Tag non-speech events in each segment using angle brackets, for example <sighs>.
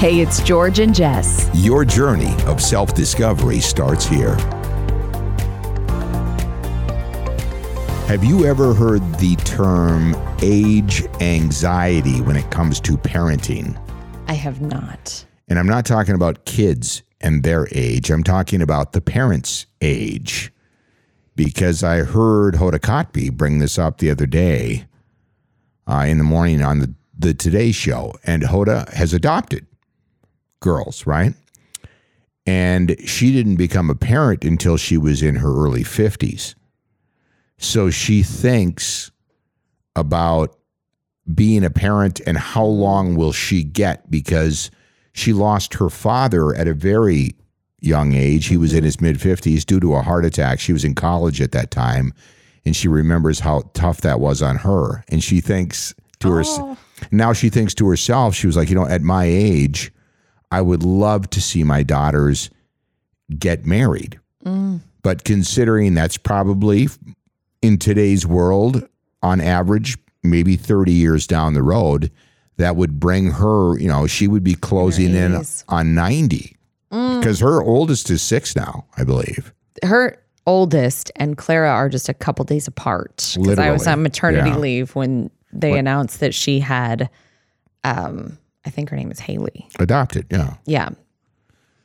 Hey, it's George and Jess. Your journey of self discovery starts here. Have you ever heard the term age anxiety when it comes to parenting? I have not. And I'm not talking about kids and their age, I'm talking about the parents' age. Because I heard Hoda Kotb bring this up the other day uh, in the morning on the, the Today Show. And Hoda has adopted girls, right? And she didn't become a parent until she was in her early 50s. So she thinks about being a parent and how long will she get because she lost her father at a very young age. He was in his mid 50s due to a heart attack. She was in college at that time and she remembers how tough that was on her and she thinks to herself oh. now she thinks to herself she was like, you know, at my age I would love to see my daughters get married. But considering that's probably in today's world, on average, maybe 30 years down the road, that would bring her, you know, she would be closing in on 90 because her oldest is six now, I believe. Her oldest and Clara are just a couple days apart. Because I was on maternity Yeah. leave when they announced that she had, um, I think her name is Haley. Adopted, yeah. Yeah.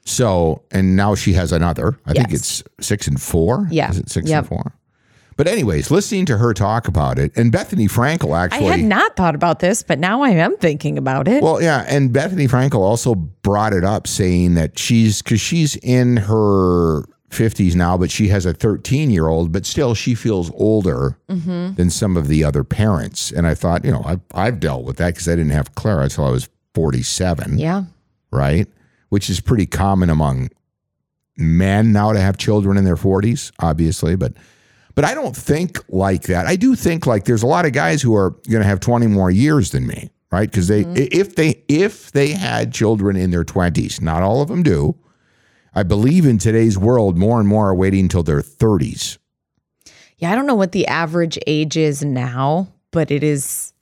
So, and now she has another. I think it's six and four. Yeah. Is it six Yep. and four? But, anyways, listening to her talk about it, and Bethenny Frankel actually I had not thought about this, but now I am thinking about it. Well, yeah, and Bethenny Frankel also brought it up, saying that she's because she's in her fifties now, but she has a thirteen-year-old, but still she feels older mm-hmm. than some of the other parents. And I thought, you know, I've, I've dealt with that because I didn't have Clara until I was forty-seven, yeah. right? Which is pretty common among men now to have children in their forties, obviously, but. But I don't think like that. I do think like there's a lot of guys who are going to have 20 more years than me, right? Because they mm-hmm. if they if they had children in their 20s, not all of them do. I believe in today's world, more and more are waiting until their 30s. Yeah. I don't know what the average age is now, but it is,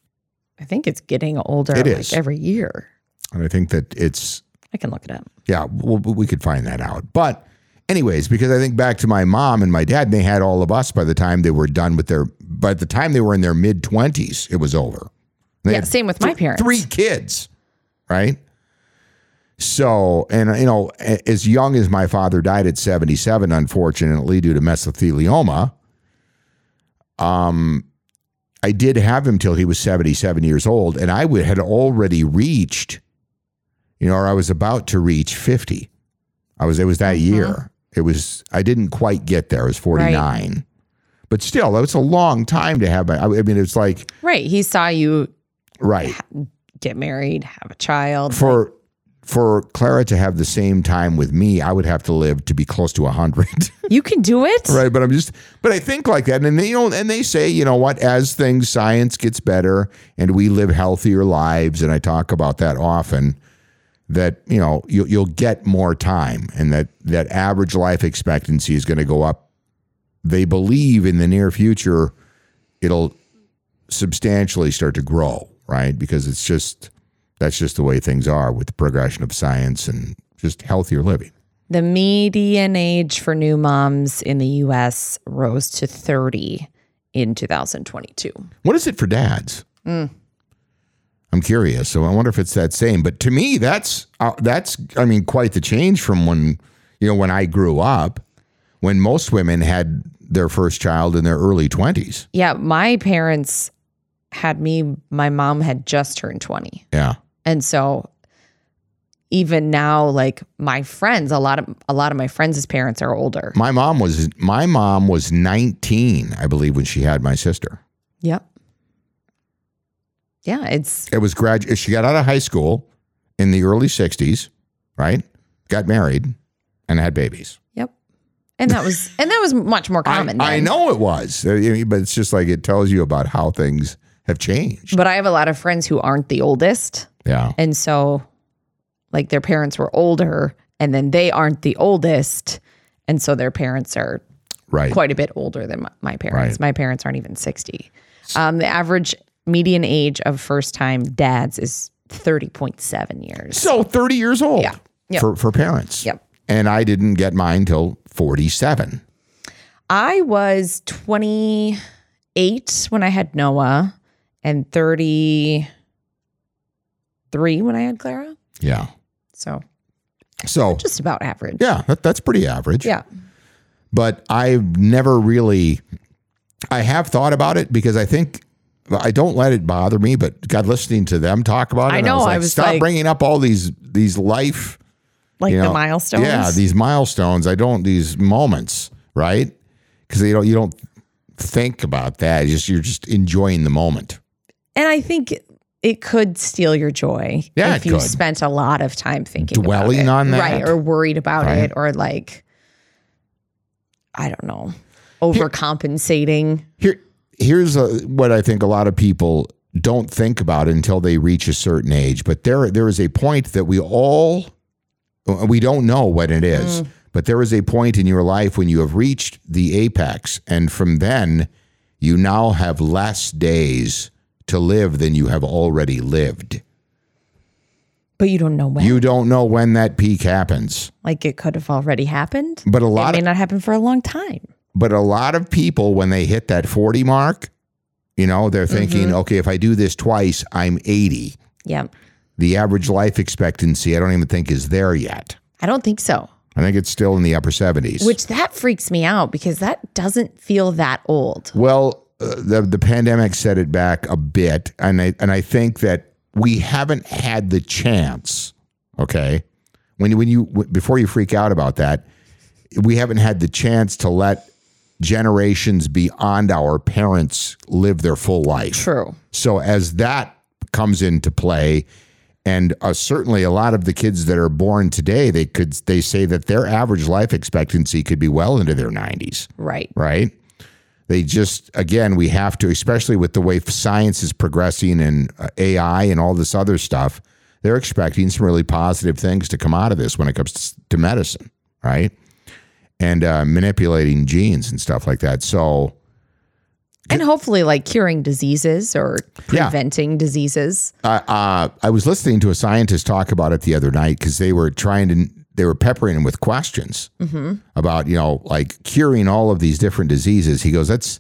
I think it's getting older It like every year. And I think that it's I can look it up. yeah, well, we could find that out. But anyways, because I think back to my mom and my dad, and they had all of us by the time they were done with their by the time they were in their mid 20s, it was over. They Yeah. Same with my parents. three kids, right? So, and you know, as young as my father died at 77, unfortunately, due to mesothelioma, um, I did have him till he was 77 years old, and I would, had already reached, you know, or I was about to reach 50. I was, it was that mm-hmm. year. It was, I didn't quite get there. I was 49. But still, was a long time to have. my- I mean, it's like, Right. He saw you right. get married, have a child. for for Clara to have the same time with me, I would have to live to be close to hundred, <laughs> you can do it. right? But I'm just, but I think like that, and they, you know, and they say, you know what, as things science gets better and we live healthier lives, and I talk about that often, that you know you'll you'll get more time, and that that average life expectancy is going to go up. They believe in the near future, it'll substantially start to grow, right? Because it's just that's just the way things are with the progression of science and just healthier living. The median age for new moms in the US rose to 30 in 2022. What is it for dads? I'm curious. So I wonder if it's that same. But to me, that's uh, that's I mean quite the change from when you know when I grew up, when most women had their first child in their early 20s. Yeah, my parents had me, my mom had just turned 20. Yeah. And so even now like my friends, a lot of a lot of my friends' parents are older. My mom was my mom was 19, I believe, when she had my sister. Yep. Yeah, it's It was grad. She got out of high school in the early 60s, right? Got married and had babies. yep. And that was and that was much more <laughs> common. I then. know it was, I but it's just like it tells you about how things have changed. But I have a lot of friends who aren't the oldest. Yeah. And so, like, their parents were older, and then they aren't the oldest. And so their parents are Right. quite a bit older than my, my parents. Right. My parents aren't even 60. Um, the average median age of first time dads is 30.7 years. So 30 years old Yeah. Yep. for, for parents. Yep. And I didn't get mine till 47. I was 28 when I had Noah and 33 when I had Clara. Yeah. So So, just about average. yeah, that, that's pretty average. Yeah. But I've never really, I have thought about it because I think, I don't let it bother me, but God, listening to them talk about it, I know, I was I like, was stop like- bringing up all these these life Like you the milestones. Yeah, these milestones. I don't these moments, right? Because you don't you don't think about that. Just you're just enjoying the moment. and I think it could steal your joy Yeah, if you could. spent a lot of time thinking about Dwelling it. on that. right or worried about Right. it or like I don't know overcompensating. Here here's a, what I think a lot of people don't think about until they reach a certain age. But there there is a point that we all uh, we don't know what it is. Mm. But there is a point in your life when you have reached the apex, and from then you now have less days to live than you have already lived. But you don't know when. You don't know when that peak happens. like it could have already happened. But a It lot may of not happen for a long time. but a lot of people when they hit that 40 mark, you know, they're thinking, Mm-hmm. okay, if I do this twice, I'm 80. Yeah. The average life expectancy, I don't even think is there yet. I don't think so. I think it's still in the upper 70s. Which that freaks me out because that doesn't feel that old. well, the the pandemic set it back a bit, and I and I think that we haven't had the chance. Okay, when when you before you freak out about that, we haven't had the chance to let generations beyond our parents live their full life. True. So as that comes into play, and uh, certainly a lot of the kids that are born today, they could they say that their average life expectancy could be well into their nineties, Right. right? They just again, we have to, especially with the way science is progressing and uh, AI and all this other stuff. They're expecting some really positive things to come out of this when it comes to medicine, right? And uh, manipulating genes and stuff like that. So And hopefully like curing diseases or Yeah. preventing diseases. uh, uh, I was listening to a scientist talk about it the other night because they were trying to they were peppering him with questions about you know like curing all of these different diseases. He goes, "That's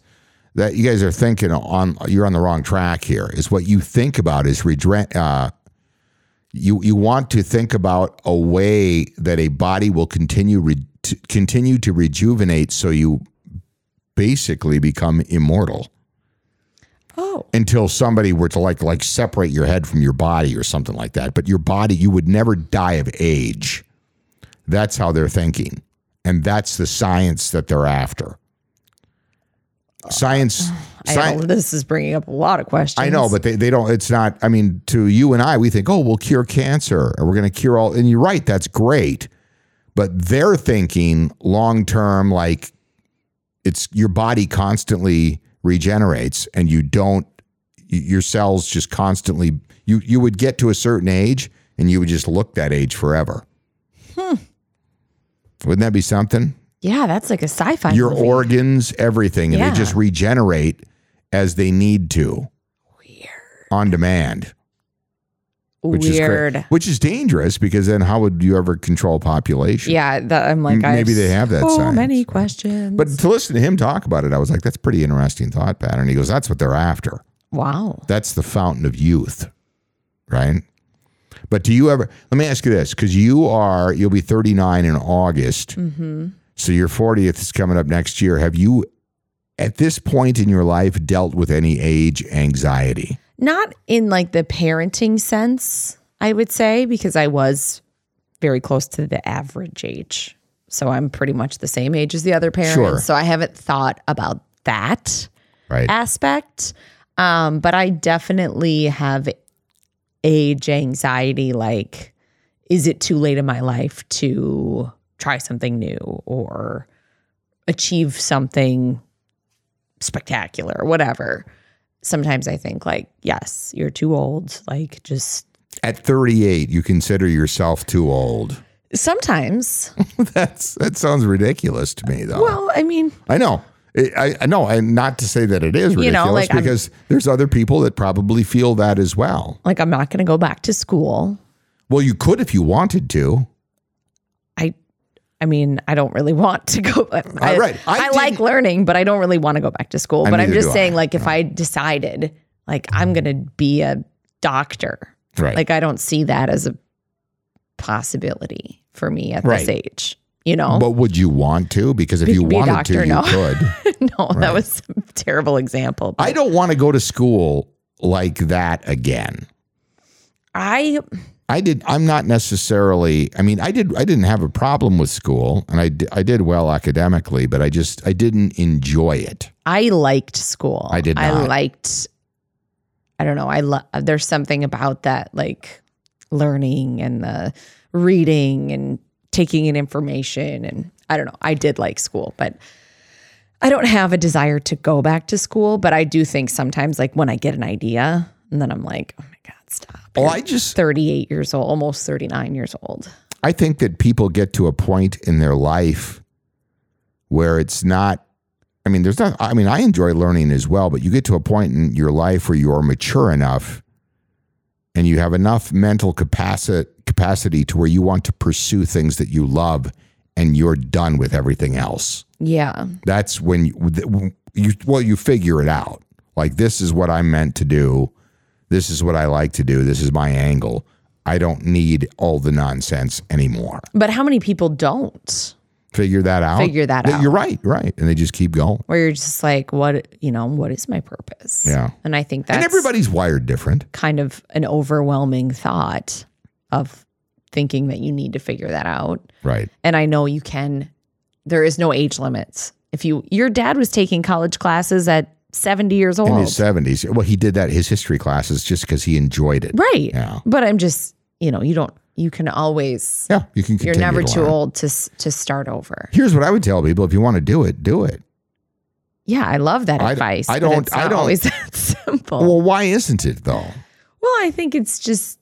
that you guys are thinking on you're on the wrong track here. Is what you think about is redre- uh, you you want to think about a way that a body will continue re- to continue to rejuvenate, so you basically become immortal." Oh. until somebody were to like like separate your head from your body or something like that. But your body, you would never die of age. That's how they're thinking, and that's the science that they're after. Science, <sighs> I sci- know this is bringing up a lot of questions. I know, but they, they don't. It's not. I mean, to you and I, we think, oh, we'll cure cancer, or we're going to cure all. And you're right, that's great. But they're thinking long term, like it's your body constantly regenerates, and you don't. Your cells just constantly. You you would get to a certain age, and you would just look that age forever. Hmm. Wouldn't that be something? yeah, that's like a sci-fi. Your movie. organs, everything, and Yeah. they just regenerate as they need to Weird. on demand. which is Weird. great, which is dangerous because then how would you ever control population? Yeah, that, I'm like, M- I maybe they have that So science. many questions. But to listen to him talk about it, I was like, that's pretty interesting thought pattern. He goes, that's what they're after. wow. That's the fountain of youth, right? But do you ever? Let me ask you this, because you are you'll be 39 in August, Mm-hmm. so your 40th is coming up next year. Have you, at this point in your life, dealt with any age anxiety? Not in like the parenting sense, I would say, because I was very close to the average age. So I'm pretty much the same age as the other parents. Sure. So I haven't thought about that Right. aspect. Um, but I definitely have age anxiety. Like, is it too late in my life to try something new or achieve something spectacular, or whatever? Sometimes I think, like, yes, you're too old. Like, just At 38, you consider yourself too old. sometimes. <laughs> That's that sounds ridiculous to me, though. Well, I mean, I know. I, I know, and not to say that it is ridiculous, You know, like, I'm- because there's other people that probably feel that as well. Like I'm not going to go back to school. Well, you could if you wanted to. I I mean, I don't really want to go I, right. I I, like learning, but I don't really want to go back to school. But I'm just saying like if I decided like I'm going to be a doctor, Right. like I don't see that as a possibility for me at Right. this age. You know? but would you want to? Because if Be- you be wanted doctor, to, you no. could. <laughs> no, that was a terrible example. But I don't want to go to school like that again. I I did. I'm not necessarily. I mean, I did. I didn't have a problem with school, and I I did well academically, but I just I didn't enjoy it. I liked school. I did I liked. I don't know. I lo- there's something about that, like learning and the reading and taking in information, and I don't know. I did like school, but I don't have a desire to go back to school. But I do think sometimes, like when I get an idea, and then I'm like, oh my god, stop. Well, You're I just 38 years old, almost 39 years old. I think that people get to a point in their life where it's not. I mean, there's not. I mean, I enjoy learning as well, but you get to a point in your life where you are mature enough, and you have enough mental capacity capacity to where you want to pursue things that you love, and you're done with everything else. Yeah, That's when you, you well, you figure it out. Like this is what I'm meant to do. This is what I like to do. This is my angle. I don't need all the nonsense anymore. but how many people don't? Figure that out. Figure that out. You're right, right. And they just keep going. where you're just like, what, you know, what is my purpose? Yeah. And I think that's and everybody's wired different. kind of an overwhelming thought of thinking that you need to figure that out. Right. And I know you can, there is no age limits. If you, your dad was taking college classes at 70 years old. In his 70s. Well, he did that his history classes just because he enjoyed it. right. Yeah. But I'm just, you know, you don't, you can always, Yeah. You can you're never to too old to, to start over. Here's what I would tell people if you want to do it, do it. Yeah. I love that I- advice. I don't- I don't- always <laughs> that simple. Well, why isn't it though? Well, I think it's just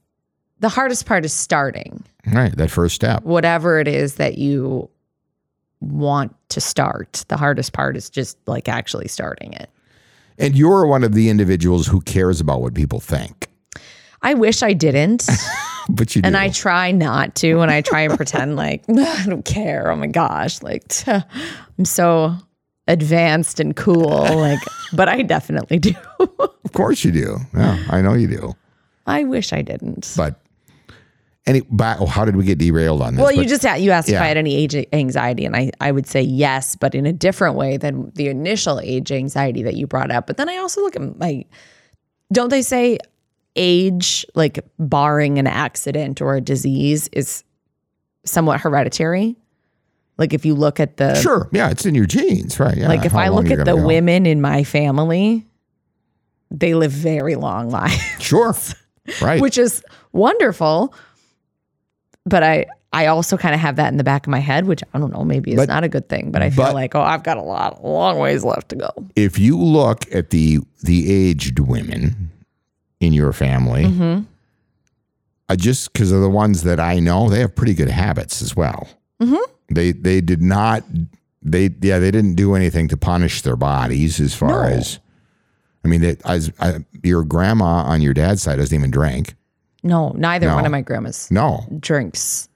the hardest part is starting. Right. That first step. Whatever it is that you want to start, the hardest part is just like actually starting it. And you're one of the individuals who cares about what people think. I wish I didn't, <laughs> But you do. and I try not to, and I try and pretend like <laughs> I don't care. Oh my gosh, like I'm so advanced and cool, like, <laughs> but I definitely do. of course you do. Yeah, I know you do. I wish I didn't. But any but oh, how did we get derailed on this? Well, you But- just a- you asked if. I had any age anxiety, and I, I would say yes, but in a different way than the initial age anxiety that you brought up. But then I also look at my, don't they say age, like barring an accident or a disease, is somewhat hereditary? Like if you look at the, Sure. Yeah, it's in your genes, right? Yeah. like if I look at the women in my family, they live very long <laughs> lives. Sure. Right. which is wonderful. But I I also kind of have that in the back of my head, which I don't know, maybe is But- not a good thing. But I feel but- like, oh, I've got a lot, long ways left to go. if you look at the the aged women in your family, Mm-hmm. uh, just because of the ones that I know, they have pretty good habits as well. Mhm. They they did not they yeah they didn't do anything to punish their bodies as far No. as I mean that as I, your grandma on your dad's side doesn't even drink. No, neither No. one of my grandmas No, drinks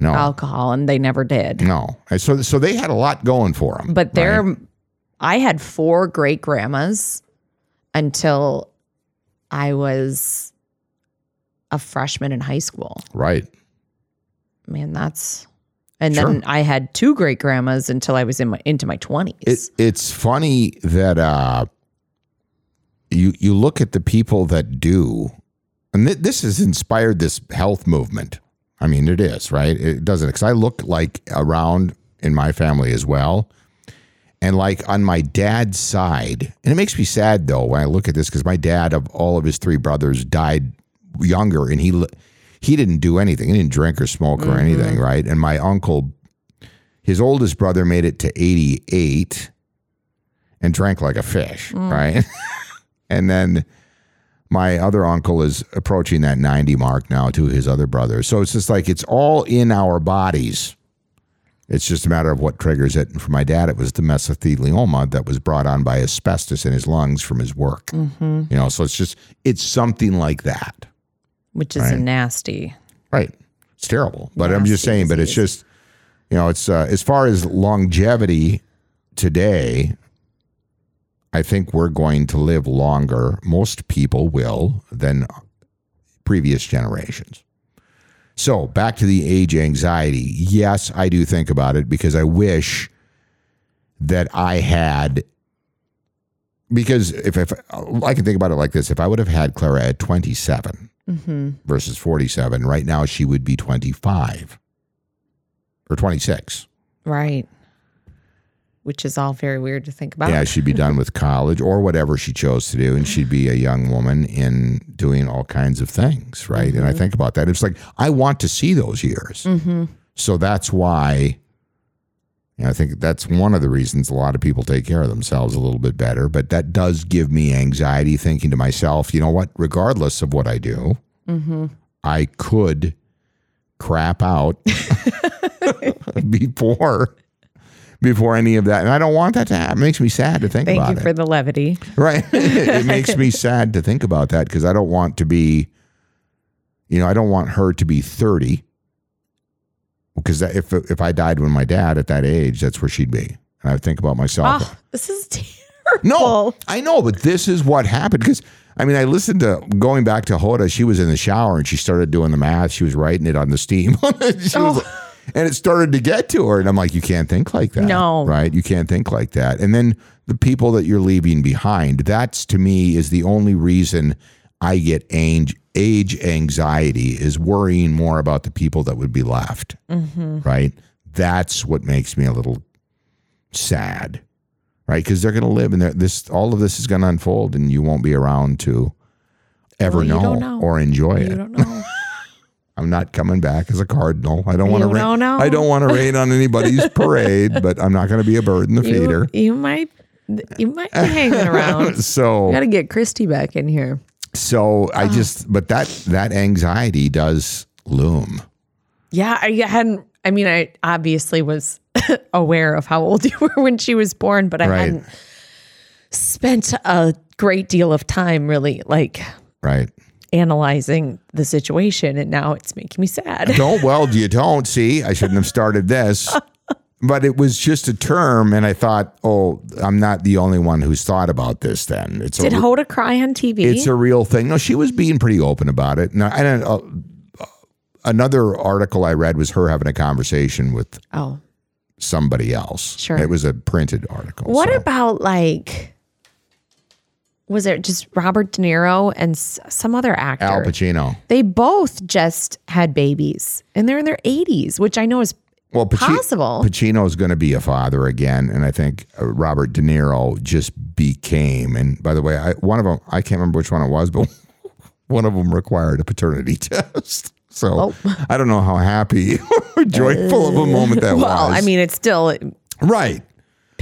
no, alcohol, and they never did. no. And so so they had a lot going for them. But they're, I had four great grandmas until I was a freshman in high school. right. Man, that's. And then I had two great grandmas until I was in my into my twenties. It, it's funny that uh, you you look at the people that do, and th- this has inspired this health movement. I mean, it is right. It doesn't because I look like around in my family as well, and like on my dad's side, and it makes me sad though when I look at this because my dad of all of his three brothers died younger, and he he didn't do anything. He didn't drink or smoke or mm-hmm. anything, right? And my uncle his oldest brother made it to 88 and drank like a fish, mm. right? <laughs> and then my other uncle is approaching that 90 mark now to his other brother. So it's just like it's all in our bodies. It's just a matter of what triggers it. And for my dad, it was the mesothelioma that was brought on by asbestos in his lungs from his work. Mm-hmm. You know, so it's just it's something like that. which is a nasty. Right. It's terrible. But I'm just Nasty saying, but it's just, you know, it's uh, as far as longevity today, I think we're going to live longer. Most people will than previous generations. So back to the age anxiety. Yes, I do think about it because I wish that I had. Because if, if I can think about it like this, if I would have had Clara at 27, mm-hmm. versus 47. Right now, she would be 25 or 26. Right. Which is all very weird to think about. Yeah, she'd be done with college or whatever she chose to do. And she'd be a young woman in doing all kinds of things. Right. And I mm-hmm. think about that. It's like, I want to see those years. Mm-hmm. So that's why. you know, I think that's one of the reasons a lot of people take care of themselves a little bit better. But that does give me anxiety thinking to myself, you know what? Regardless of what I do, mm-hmm. I could crap out <laughs> <laughs> before before any of that. And I don't want that to happen. It makes me sad to think Thank about it. Thank you for the levity. Right. <laughs> it makes me sad to think about that because I don't want to be, you know, I don't want her to be 30. Because if if I died when my dad at that age, that's where she'd be. And I would think about myself. Oh, this is <laughs> terrible. no, I know, but this is what happened because I mean, I listened to going back to Hoda. She was in the shower and she started doing the math. She was writing it on the steam. <laughs> She was- oh. And it started to get to her, and I'm like, you can't think like that. No. right? You can't think like that. And then the people that you're leaving behind. That's to me is the only reason I get age age anxiety is worrying more about the people that would be left. Mm-hmm. Right. That's what makes me a little sad right? Because they're going to live, and this all of this is going to unfold, and you won't be around to ever Well, know, know. or enjoy You it. I'm not coming back as a cardinal. I don't want to. Don't know. I don't want to rain on anybody's <laughs> parade, but I'm not going to be a bird in the you, feeder. you might you might be hanging around. <laughs> So, Got to get Christy back in here. so I ah. just, but that that anxiety does loom. Yeah, I hadn't. I mean, I obviously was <laughs> aware of how old you were when she was born, but I Right. hadn't spent a great deal of time really like Right. Analyzing the situation, and now it's making me sad. Don't <laughs> well, you don't see. I shouldn't have started this. <laughs> But it was just a term, and I thought, oh, I'm not the only one who's thought about this. Then it's Did a, Hoda cry on TV? it's a real thing. No, she was being pretty open about it. No, and uh, another article I read was her having a conversation with oh, somebody else. Sure. it was a printed article. what so- about like? Was it just Robert De Niro and s- some other actor? Al Pacino? They both just had babies, and they're in their 80s, which I know is Well, Paci- possible. Pacino's going to be a father again, and I think uh, Robert De Niro just became. And by the way, I, one of them I can't remember which one it was, but <laughs> one of them required a paternity <laughs> test. So Oh. I don't know how happy <laughs> or joyful of a moment that well, was. Well, I mean, it's still right?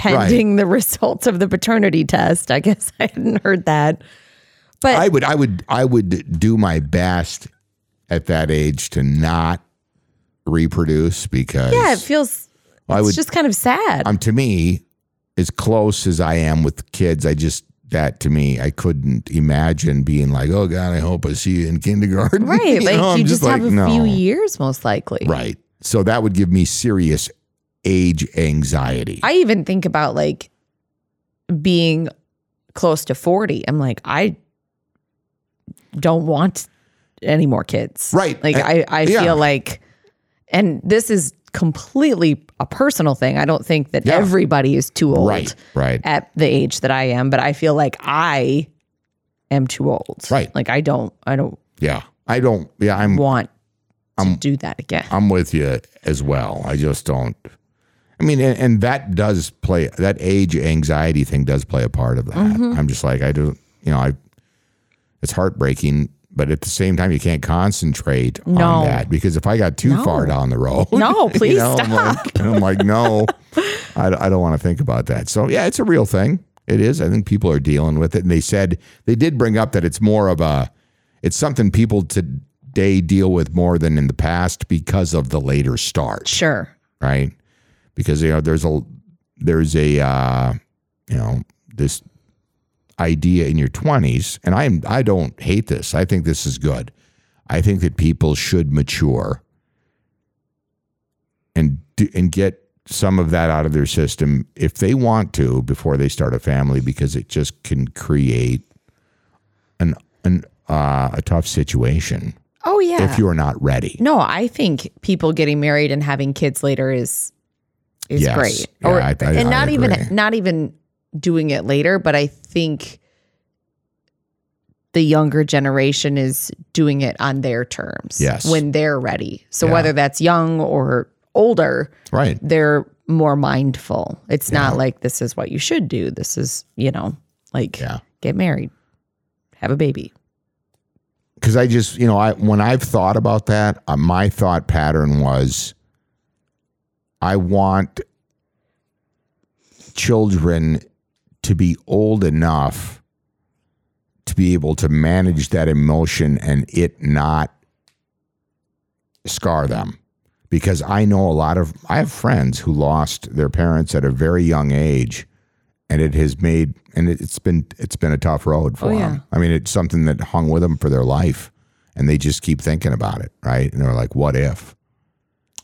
Pending the <laughs> results of the paternity test. I guess <laughs> I hadn't heard that. But I would, I would, I would do my best at that age to not reproduce because yeah, it feels I it's would- just kind of sad. um, to me, as close as I am with kids, I just that to me, I couldn't imagine being like, oh God, I hope I see you in kindergarten. <laughs> right. You Like know, you I'm just, like, have a no. few years most likely. Right. So that would give me serious age anxiety. I even think about like being close to 40. I'm like, I don't want any more kids. Right. Like Uh, I, I yeah. feel like and this is completely a personal thing. I don't think that Yeah. everybody is too old right. Right. at the age that I am, but I feel like I am too old. Right. Like I don't I don't Yeah. I don't. Yeah. I'm. want to I'm- do that again. I'm with you as well. I just don't. I mean, and, and that does play that age anxiety thing does play a part of that. Mm-hmm. I'm just like I don't, You know, I. It's heartbreaking, but at the same time, you can't concentrate No. on that because if I got too No. far down the road, No, <laughs> you please know, I'm like, <laughs> I'm like, no, <laughs> I, I don't want to think about that. So yeah, it's a real thing. It is. I think people are dealing with it, and they said they did bring up that it's more of a, it's something people today deal with more than in the past because of the later start Sure. right? Because you know there's a there's a uh, you know this idea in your 20s and I am I don't hate this. I think this is good. I think that people should mature and do, and get some of that out of their system if they want to before they start a family because it just can create an an uh, a tough situation Oh yeah. if you're not ready. no, I think people getting married and having kids later is is Yes. great. Yeah, or I- I- and I not even not even doing it later, but I think the younger generation is doing it on their terms. Yes. When they're ready. So Yeah. whether that's young or older, Right. they're more mindful. It's not like this is what you should do. This is, you know, like Yeah. get married, have a baby. because I just you know I when I've thought about that, uh, my thought pattern was, I want children to be old enough to be able to manage that emotion and it not scar them. Because I know a lot of I have friends who lost their parents at a very young age and it has made and it, it's been it's been a tough road for Oh, yeah. them. I mean, it's something that hung with them for their life, and they just keep thinking about it, right? And they're like, "What if?"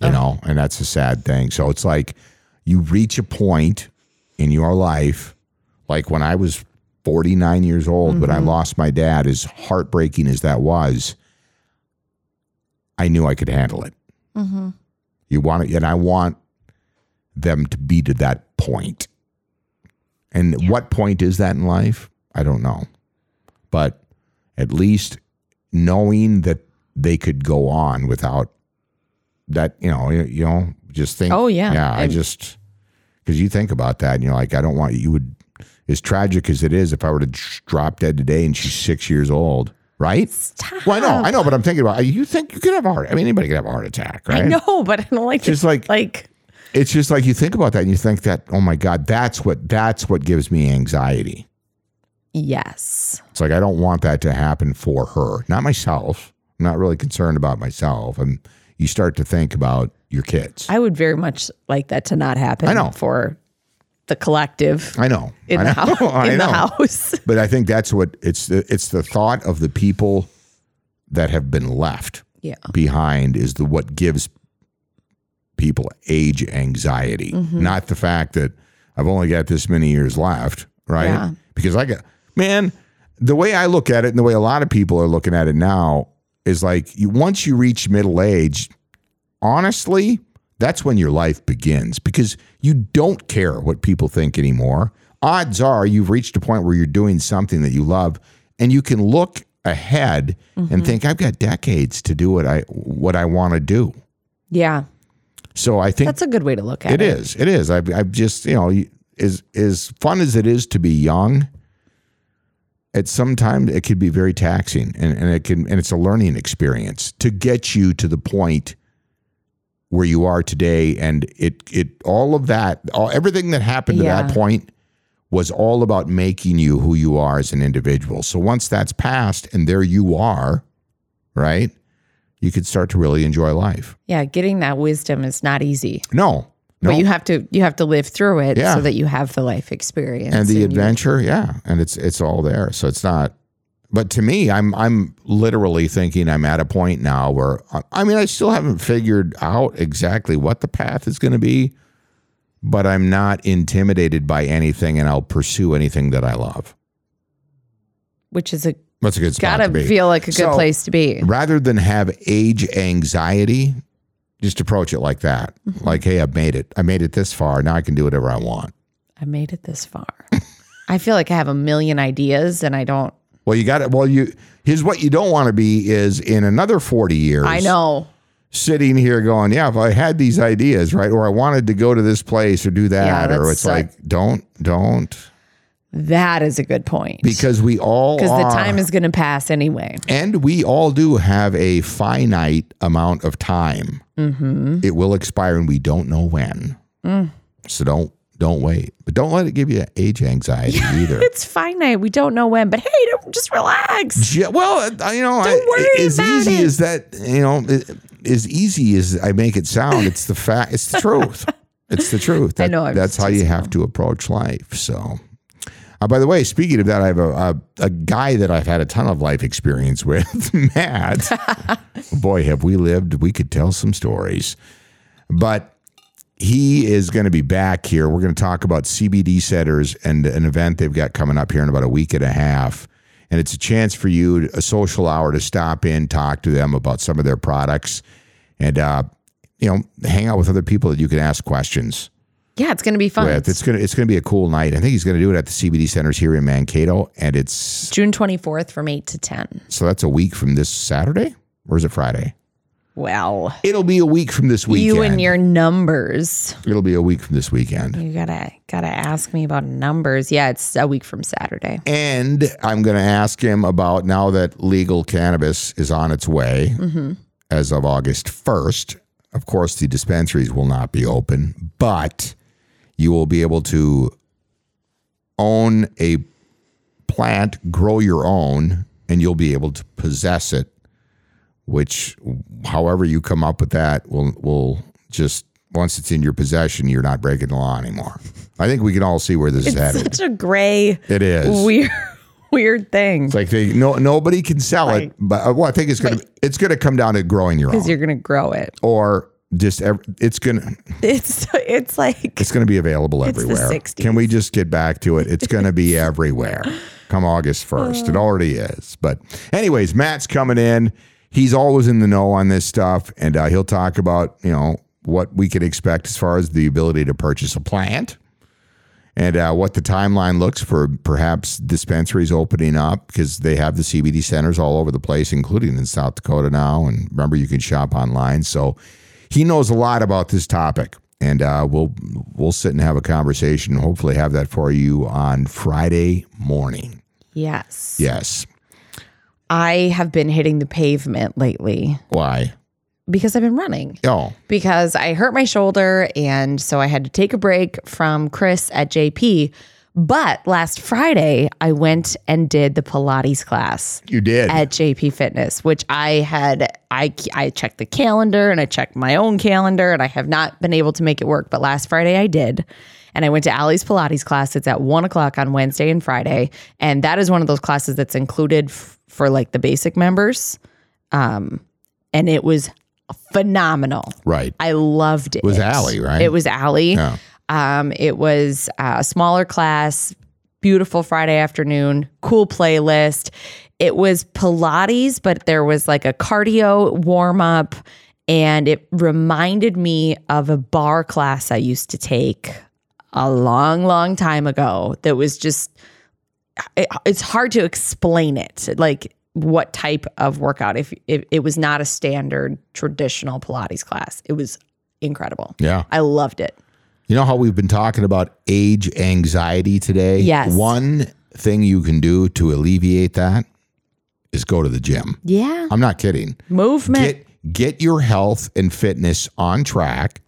You oh. know, and that's a sad thing. So it's like you reach a point in your life, like when I was 49 years old, when I mm-hmm. lost my dad, as heartbreaking as that was, I knew I could handle it. Mm-hmm. You want it, and I want them to be to that point. And what point is that in life? I don't know. But at least knowing that they could go on without that, you know, you, you know, just think. Oh, yeah. Yeah. I And- just, because you think about that and you're like, I don't want you would, as tragic as it is, if I were to drop dead today and she's six years old, right? Stop. Well, I know, I know, but I'm thinking about, you think you could have a heart, I mean, anybody could have a heart attack, right? I know, but I don't like Just to, like- like it's just like you think about that and you think that oh my god that's what that's what gives me anxiety yes. it's like i don't want that to happen for her not myself i'm not really concerned about myself and you start to think about your kids I would very much like that to not happen I know. for the collective i know in I the know, house <laughs> <laughs> I in the know. house. <laughs> but i think that's what it's the it's the thought of the people that have been left Yeah. behind is the what gives people age anxiety, Mm-hmm. not the fact that I've only got this many years left, right? Yeah. Because I got man, the way I look at it and the way a lot of people are looking at it now is like you once you reach middle age, honestly, that's when your life begins because you don't care what people think anymore. Odds are you've reached a point where you're doing something that you love and you can look ahead Mm-hmm. and think I've got decades to do what I what I want to do. Yeah. So I think That's a good way to look at it it. is. It is. I've, I've just, you know, as as fun as it is to be young, at some time it could be very taxing, and, and it can, and it's a learning experience to get you to the point where you are today, and it it all of that, all everything that happened to that point was all about making you who you are as an individual. So once that's passed, and there you are, right, you could start to really enjoy life. Yeah, getting that wisdom is not easy. No, no, But you have to you have to live through it Yeah. so that you have the life experience. and the you- adventure yeah and it's it's all there so it's not but to me i'm i'm literally thinking i'm at a point now where i mean i still haven't figured out exactly what the path is going to be but i'm not intimidated by anything and i'll pursue anything that i love which is a that's a good spot gotta feel like a good So, place to be. rather than have age anxiety just approach it like that. Mm-hmm. like hey i've made it. I made it this far. Now i can do whatever i want. I made it this far. <laughs> I feel like I have a million ideas and I don't well you got it. Well you here's what you don't want to be is in another 40 years I know. sitting here going, yeah, if I had these ideas, right, or I wanted to go to this place or do that, Yeah, or it's like, don't, don't, That is a good point. because we all Because the time is going to pass anyway. and we all do have a finite amount of time. Mm-hmm. It will expire, and we don't know when. Mm. So don't don't wait, but don't let it give you age anxiety either. It's finite. We don't know when, but hey, don't, just relax. Yeah, well, uh, you know, Don't I- worry as about easy it. as that, you know, as easy as I make it sound, it's the fact, it's the truth. <laughs> It's the truth. I know, I'm that's how you have to approach life. So, uh, by the way, speaking of that, I have a, a, a guy that I've had a ton of life experience with, <laughs> Matt. <laughs> Boy, have we lived. We could tell some stories. But he is going to be back here. We're going to talk about CBD centers and an event they've got coming up here in about a week and a half. And it's a chance for you, a social hour, to stop in, talk to them about some of their products, and uh, you know, hang out with other people that you can ask questions Yeah, it's going to be fun. with. It's gonna it's gonna be a cool night. I think he's gonna do it at the CBD centers here in Mankato, and it's June 24th from 8 to 10. so that's a week from this Saturday, or is it Friday? Well, It'll be a week from this weekend. you and your numbers. It'll be a week from this weekend. You gotta gotta ask me about numbers. Yeah, it's a week from Saturday. And I'm going to ask him about now that legal cannabis is on its way mm-hmm. as of August 1st. Of course, the dispensaries will not be open, but you will be able to own a plant, grow your own, and you'll be able to possess it. Which, however you come up with that, will will just once it's in your possession, you're not breaking the law anymore. I think we can all see where this is headed. It's such a gray, It is. weird, <laughs> weird thing. It's like they no nobody can sell Right. it, but uh, well, I think it's gonna it's gonna come down to growing your own, Because you're gonna grow it. or just ev- it's gonna It's it's like it's gonna be available everywhere. 60s. Can we just get back to it? It's gonna be <laughs> everywhere. Come August first, Uh. it already is. But anyways, Matt's coming in. He's always in the know on this stuff, and uh, he'll talk about you know what we can expect as far as the ability to purchase a plant and uh, what the timeline looks for perhaps dispensaries opening up because they have the CBD centers all over the place, including in South Dakota now. And remember, you can shop online. So he knows a lot about this topic, and uh, we'll we'll sit and have a conversation. and Hopefully, have that for you on Friday morning. yes. Yes. I have been hitting the pavement lately Why? because I've been running. Oh, because I hurt my shoulder and so I had to take a break from Chris at JP. But last Friday, I went and did the Pilates class you did. at JP Fitness, which I had I I checked the calendar and I checked my own calendar and I have not been able to make it work. But last Friday I did. And I went to Allie's Pilates class. It's at one o'clock on Wednesday and Friday. And that is one of those classes that's included f- for like the basic members. Um, and it was phenomenal. right. I loved it. it. was Allie, right? It was Allie. Yeah. Um, it was a smaller class, beautiful Friday afternoon, cool playlist. It was Pilates, but there was like a cardio warm up, and it reminded me of a bar class I used to take a long, long time ago. That was just, it, it's hard to explain it. Like, what type of workout if, if it was not a standard traditional pilates class it was incredible Yeah. i loved it You know how we've been talking about age anxiety today? Yes. One thing you can do to alleviate that is go to the gym. Yeah. I'm not kidding. Movement. Get get your health and fitness on track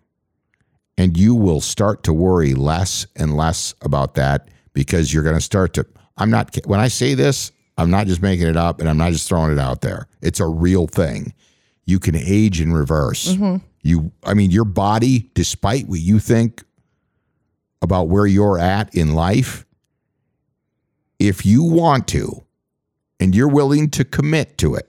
and you will start to worry less and less about that because you're going to start to I'm not when I say this, I'm not just making it up and I'm not just throwing it out there. It's a real thing. You can age in reverse. Mm-hmm. You I mean your body despite what you think about where you're at in life if you want to and you're willing to commit to it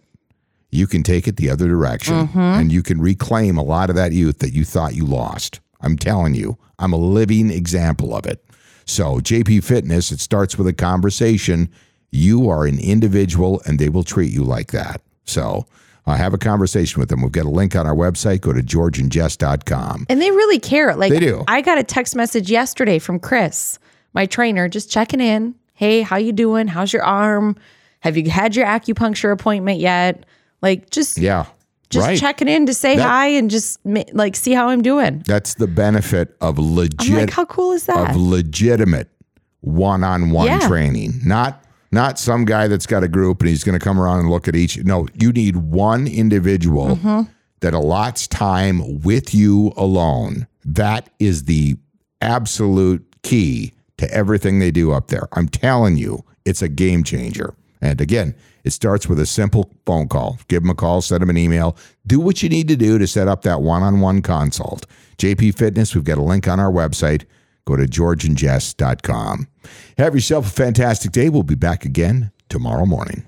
you can take it the other direction mm-hmm. and you can reclaim a lot of that youth that you thought you lost. I'm telling you, I'm a living example of it. So, JP Fitness, it starts with a conversation. You are an individual and they will treat you like that. So, uh, have a conversation with them. We've got a link on our website. Go to georgeandjess.com. and they really care. Like They do. I got a text message yesterday from Chris, my trainer, just checking in. Hey, how you doing? How's your arm? Have you had your acupuncture appointment yet? Like just Yeah. just right. checking in to say That- hi and just like see how I'm doing. That's the benefit of I'm legit like, how cool is that? of legitimate one-on-one Yeah. training not not some guy that's got a group and he's going to come around and look at each. No, you need one individual mm-hmm. that allots time with you alone. That is the absolute key to everything they do up there. I'm telling you, it's a game changer. And again, it starts with a simple phone call. Give them a call, send them an email. Do what you need to do to set up that one on one consult. JP Fitness, we've got a link on our website. Go to georgeandjess.com. Have yourself a fantastic day. We'll be back again tomorrow morning.